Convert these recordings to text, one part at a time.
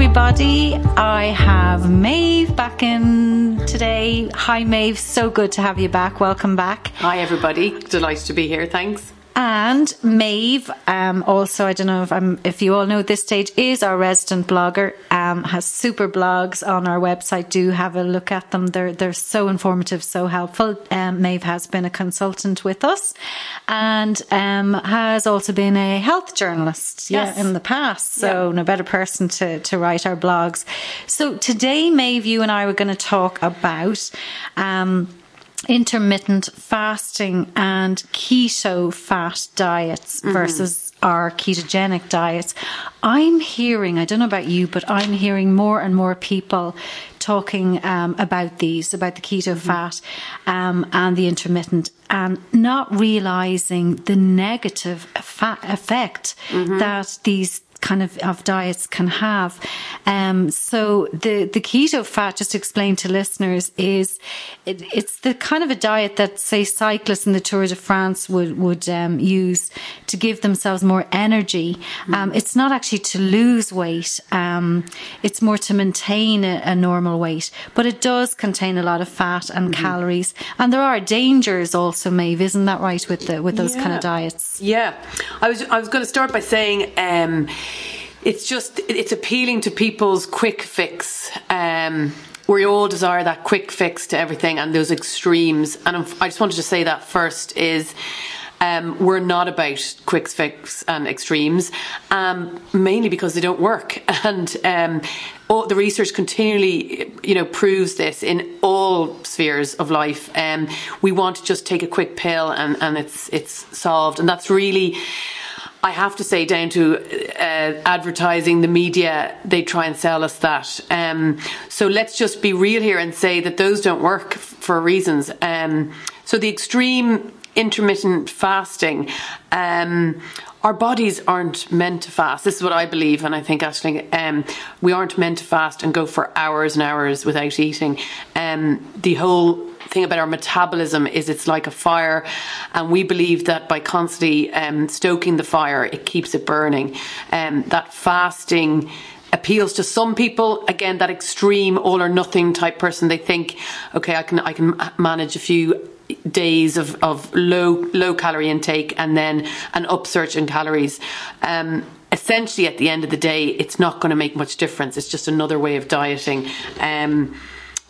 everybody. I have Maeve back in today. Hi, Maeve. So good to have you back. Welcome back. Hi, everybody. Delighted to be here. Thanks. And Maeve, um, also, I don't know if I'm, if you all know at this stage, is our resident blogger. Um, has super blogs on our website. Do have a look at them. They're they're so informative, so helpful. Um, Maeve has been a consultant with us, and um, has also been a health journalist. Yes. Yeah, in the past. So Yeah. no better person to to write our blogs. So today, Maeve, you and I were going to talk about. Um, intermittent fasting and keto fat diets versus our ketogenic diets. I'm hearing, I don't know about you, but I'm hearing more and more people talking um, about these, about the keto fat um, and the intermittent, and not realizing the negative effect that these kind of, of diets can have. Um, so the, the keto fat, just to explain to listeners, is it, it's the kind of a diet that say cyclists in the Tour de France would, would um, use to give themselves more energy. Um, it's not actually to lose weight. Um, it's more to maintain a, a normal weight, but it does contain a lot of fat and calories. And there are dangers also, Maeve, isn't that right with the, with those kind of diets? Yeah, I was I was going to start by saying um, it's just it's appealing to people's quick fix. Um, we all desire that quick fix to everything and those extremes. And I'm- just wanted to say that first is. Um, we're not about quick fix and extremes, um, mainly because they don't work. And um, all, the research continually, you know, proves this in all spheres of life. Um, we want to just take a quick pill and, and it's it's solved, and that's really. I have to say, down to uh, advertising, the media, they try and sell us that. Um, so let's just be real here and say that those don't work f- for reasons. Um, so the extreme intermittent fasting, um, our bodies aren't meant to fast. This is what I believe, and I think actually um, we aren't meant to fast and go for hours and hours without eating. Um, the whole thing about our metabolism is it's like a fire, and we believe that by constantly um, stoking the fire, it keeps it burning. Um, that fasting appeals to some people. Again that extreme all or nothing type person they think okay i can i can manage a few days of, of low low calorie intake and then an upsurge in calories. Um, essentially at the end of the day it's not going to make much difference. It's just another way of dieting. Um,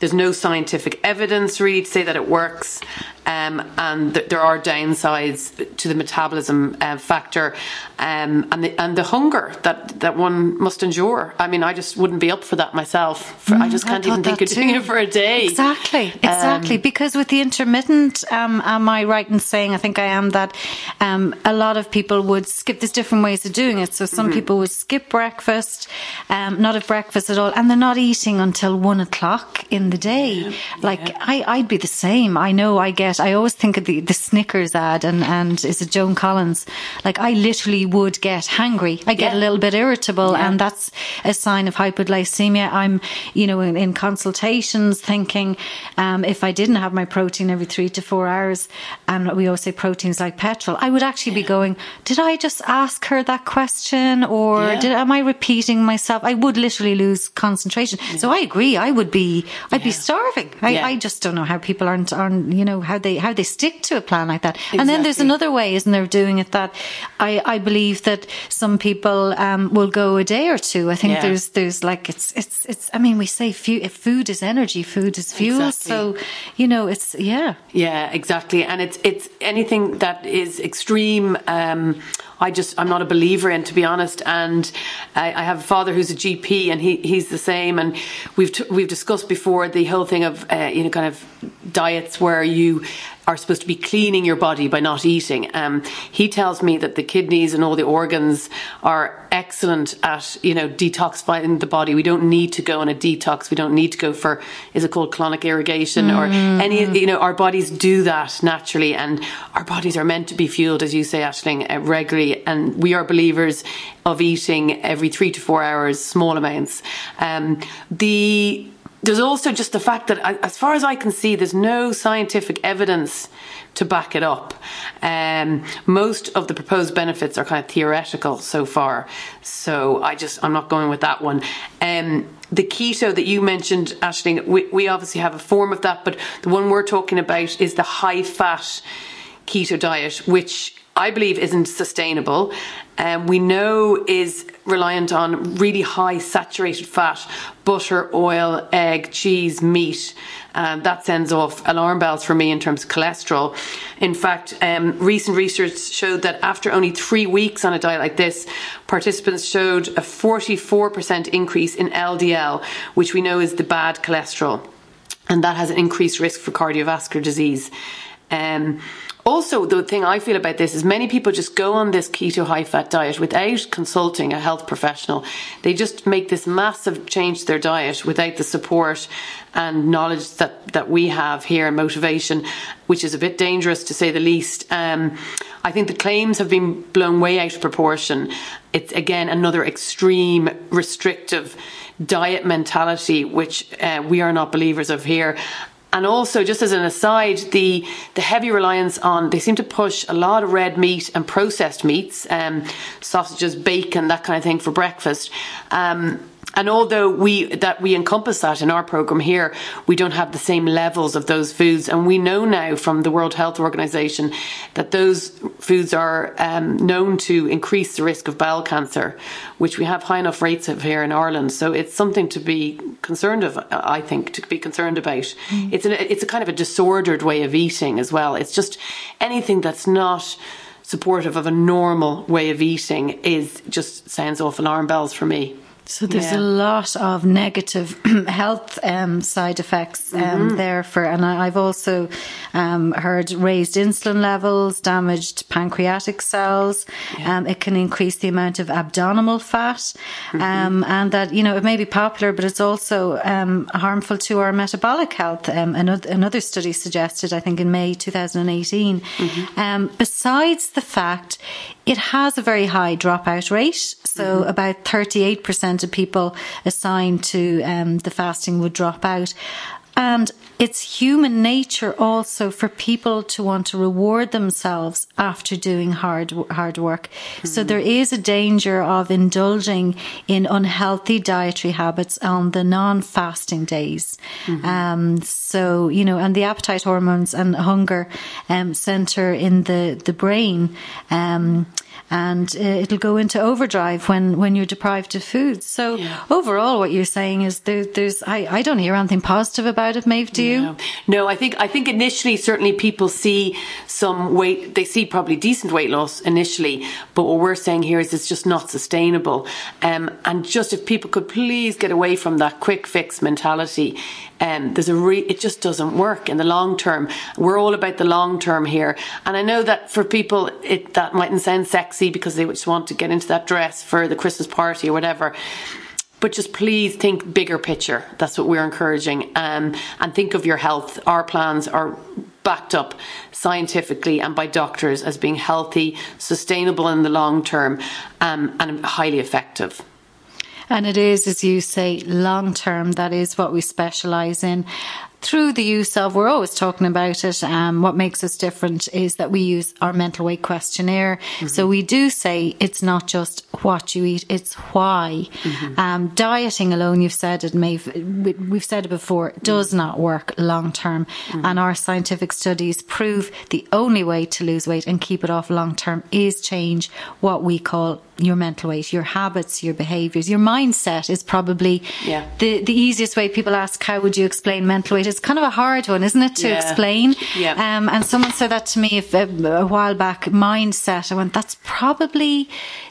there's no scientific evidence really to say that it works, um, and th- there are downsides to the metabolism uh, factor, um, and the and the hunger that that one must endure. I mean, I just wouldn't be up for that myself. For, I just Mm, can't even think of doing it for a day. Exactly, exactly. Um, because with the intermittent, um, am I right in saying, I think I am, that um, a lot of people would skip, there's different ways of doing it. So some Mm-hmm. people would skip breakfast, um, not have breakfast at all, and they're not eating until one o'clock in the day. Like, I, I'd be the same. I know I get, I always think of the, the Snickers ad and, and is it Joan Collins? Like, I literally would get hangry. I get Yeah. a little bit irritable, Yeah. and that's a sign of hypoglycemia. I'm, you know, in, in consultations thinking um, if I didn't have my protein every three to four hours, and we always say proteins like petrol, I would actually be going, did I just ask her that question, or Yeah. did am I repeating myself? I would literally lose concentration. So I agree. I would be, I'd be starving. I. I just don't know how people aren't, aren't, you know, how they how they stick to a plan like that. And then there's another way, isn't there, of doing it that I I believe that some people um, will go a day or two. I think Yeah. there's there's like it's it's it's. I mean, we say fu- if food is energy, food is fuel. Exactly. So you know, it's yeah. Yeah, exactly. And it's it's anything that is extreme. Um, I just I'm not a believer in, to be honest. And I, I have a father who's a GP, and he he's the same. And we've t- we've discussed before the whole thing of uh, you know kind of diets where you are supposed to be cleaning your body by not eating. Um, he tells me that the kidneys and all the organs are excellent at you know detoxifying the body. We don't need to go on a detox. We don't need to go for is it called colonic irrigation or any you know our bodies do that naturally, and our bodies are meant to be fueled, as you say, Ashling, uh, regularly. And we are believers of eating every three to four hours, small amounts. Um, the there's also just the fact that, as far as I can see, there's no scientific evidence to back it up. Um, most of the proposed benefits are kind of theoretical so far, so I just I'm not going with that one. Um, the keto that you mentioned, Ashling, we, we obviously have a form of that, but the one we're talking about is the high fat keto diet, which I believe isn't sustainable. Um, we know is reliant on really high saturated fat, butter, oil, egg, cheese, meat. Um, that sends off alarm bells for me in terms of cholesterol. In fact, um, recent research showed that after only three weeks on a diet like this, participants showed a 44% increase in LDL, which we know is the bad cholesterol. And that has an increased risk for cardiovascular disease. Um, also, the thing I feel about this is many people just go on this keto high fat diet without consulting a health professional. They just make this massive change to their diet without the support and knowledge that, that we have here and motivation, which is a bit dangerous to say the least. Um, I think the claims have been blown way out of proportion. It's again another extreme restrictive diet mentality, which uh, we are not believers of here and also just as an aside the the heavy reliance on they seem to push a lot of red meat and processed meats um, sausages bacon that kind of thing for breakfast. Um, and although we that we encompass that in our program here, we don't have the same levels of those foods. And we know now from the World Health Organization that those foods are um, known to increase the risk of bowel cancer, which we have high enough rates of here in Ireland. So it's something to be concerned of. I think to be concerned about. Mm. It's an, it's a kind of a disordered way of eating as well. It's just anything that's not supportive of a normal way of eating is just sounds off alarm bells for me. So there's yeah. a lot of negative health um, side effects um, mm-hmm. there for, and I've also um, heard raised insulin levels, damaged pancreatic cells. Yeah. Um, it can increase the amount of abdominal fat, mm-hmm. Um, and that you know it may be popular, but it's also um, harmful to our metabolic health. another, another study suggested, I think, in May 2018. Mm-hmm. besides the fact it has a very high dropout rate, so mm-hmm. about 38% of people assigned to um, the fasting would drop out. And it's human nature also for people to want to reward themselves after doing hard hard work. Mm-hmm. So there is a danger of indulging in unhealthy dietary habits on the non-fasting days. Mm-hmm. Um, so you know, and the appetite hormones and hunger um, center in the the brain. Um, and uh, it'll go into overdrive when, when you're deprived of food. So yeah. overall, what you're saying is there, there's I, I don't hear anything positive about it. Maeve, do you? No. no, I think I think initially certainly people see some weight. They see probably decent weight loss initially, but what we're saying here is it's just not sustainable. Um, and just if people could please get away from that quick fix mentality, um, there's a re- it just doesn't work in the long term. We're all about the long term here, and I know that for people it that mightn't sound sexy because they just want to get into that dress for the Christmas party or whatever. But just please think bigger picture. That's what we're encouraging, um, and think of your health. Our plans are backed up scientifically and by doctors as being healthy, sustainable in the long term, um, and highly effective. And it is, as you say, long term. That is what we specialise in through the use of, we're always talking about it. Um, what makes us different is that we use our mental weight questionnaire. Mm-hmm. So we do say it's not just what you eat, it's why. Mm-hmm. Um, dieting alone, you've said it, may we've said it before, does not work long term. Mm-hmm. And our scientific studies prove the only way to lose weight and keep it off long term is change what we call your mental weight, your habits, your behaviors, your mindset is probably yeah. the, the easiest way people ask, how would you explain mental weight? It's kind of a hard one, isn't it, to yeah. explain? Yeah. Um, and someone said that to me if, uh, a while back, mindset. I went, that's probably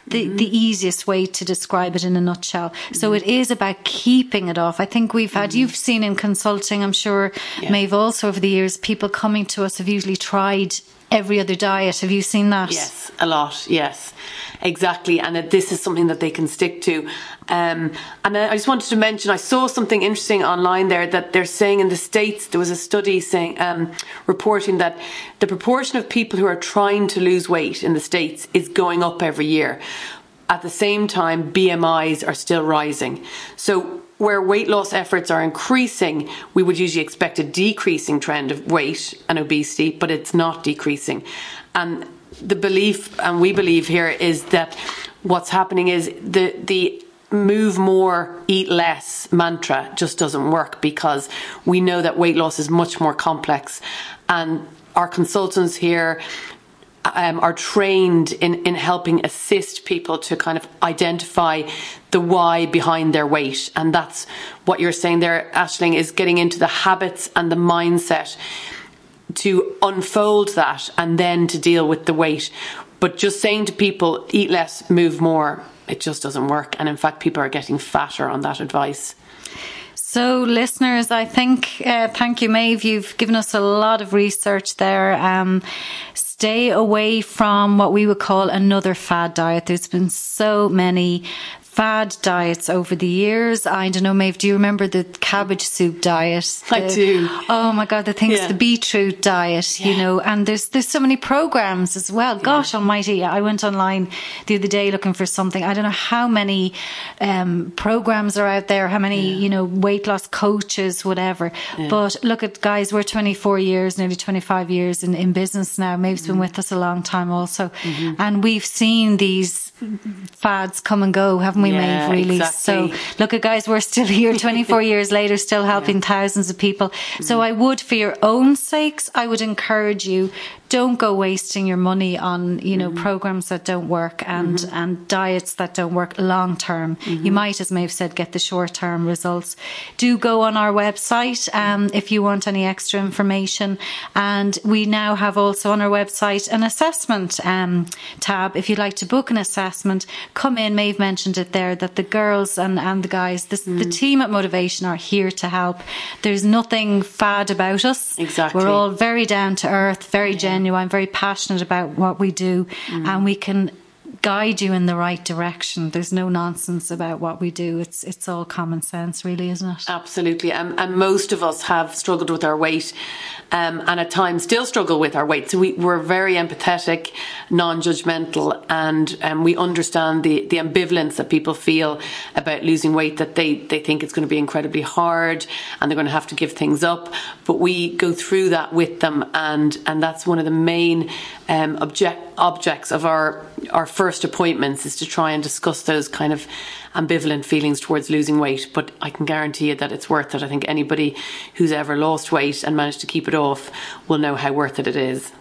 the, mm-hmm. the easiest way to describe it in a nutshell. Mm-hmm. So it is about keeping it off. I think we've had, mm-hmm. you've seen in consulting, I'm sure, yeah. Maeve also over the years, people coming to us have usually tried every other diet. Have you seen that? Yes, a lot, yes exactly, and that this is something that they can stick to. Um, and I just wanted to mention, I saw something interesting online there that they're saying in the states there was a study saying um, reporting that the proportion of people who are trying to lose weight in the states is going up every year. At the same time, BMIs are still rising. So where weight loss efforts are increasing, we would usually expect a decreasing trend of weight and obesity, but it's not decreasing. And the belief, and we believe here, is that what's happening is the the move more, eat less mantra just doesn't work because we know that weight loss is much more complex. And our consultants here um, are trained in, in helping assist people to kind of identify the why behind their weight. And that's what you're saying there, Ashling, is getting into the habits and the mindset to unfold that and then to deal with the weight. But just saying to people, eat less, move more, it just doesn't work. And in fact, people are getting fatter on that advice. So, listeners, I think, uh, thank you, Maeve. You've given us a lot of research there. Um, stay away from what we would call another fad diet. There's been so many fad diets over the years. I don't know, Maeve, do you remember the cabbage soup diet? The, I do. Oh my God, the things, yeah. the beetroot diet, yeah. you know, and there's, there's so many programs as well. Gosh yeah. almighty. I went online the other day looking for something. I don't know how many, um, programs are out there, how many, you know, weight loss coaches, whatever. But look at guys, we're 24 years, nearly 25 years in, in business now. Maeve's mm-hmm. been with us a long time also. Mm-hmm. And we've seen these fads come and go, haven't we, yeah, Maeve? Really. Exactly. So look at guys, we're still here 24 years later, still helping yeah. thousands of people. Mm. So I would, for your own sakes, I would encourage you don't go wasting your money on you know mm-hmm. programs that don't work and mm-hmm. and diets that don't work long term. Mm-hmm. You might, as Maeve said, get the short term results. Do go on our website um, if you want any extra information, and we now have also on our website an assessment um, tab. If you'd like to book an assessment, come in. Maeve mentioned it there that the girls and and the guys, this, the mm. team at Motivation are here to help. There's nothing fad about us. Exactly, we're all very down to earth, very yeah. I'm very passionate about what we do, mm. and we can guide you in the right direction. There's no nonsense about what we do. It's it's all common sense, really, isn't it? Absolutely. And, and most of us have struggled with our weight, um, and at times still struggle with our weight. So we, we're very empathetic, non-judgmental, and um, we understand the the ambivalence that people feel about losing weight. That they they think it's going to be incredibly hard, and they're going to have to give things up. But we go through that with them, and and that's one of the main um, object objects of our our first appointments is to try and discuss those kind of ambivalent feelings towards losing weight. But I can guarantee you that it's worth it. I think anybody who's ever lost weight and managed to keep it off will know how worth it it is.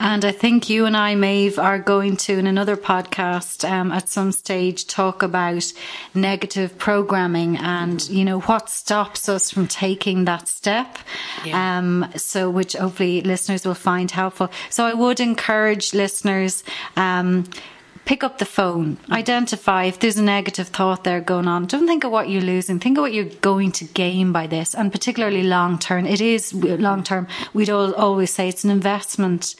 And I think you and I, Maeve, are going to, in another podcast um, at some stage, talk about negative programming and, you know, what stops us from taking that step. Yeah. Um, so, which hopefully listeners will find helpful. So, I would encourage listeners, um, pick up the phone, identify if there's a negative thought there going on. Don't think of what you're losing. Think of what you're going to gain by this, and particularly long term. It is long term. We'd all, always say it's an investment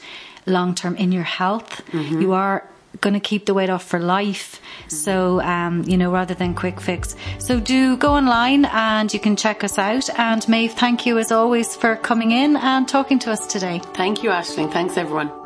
long term in your health. Mm-hmm. You are going to keep the weight off for life. Mm-hmm. So, um, you know, rather than quick fix. So do go online and you can check us out. And Maeve, thank you as always for coming in and talking to us today. Thank you, Ashling. Thanks, everyone.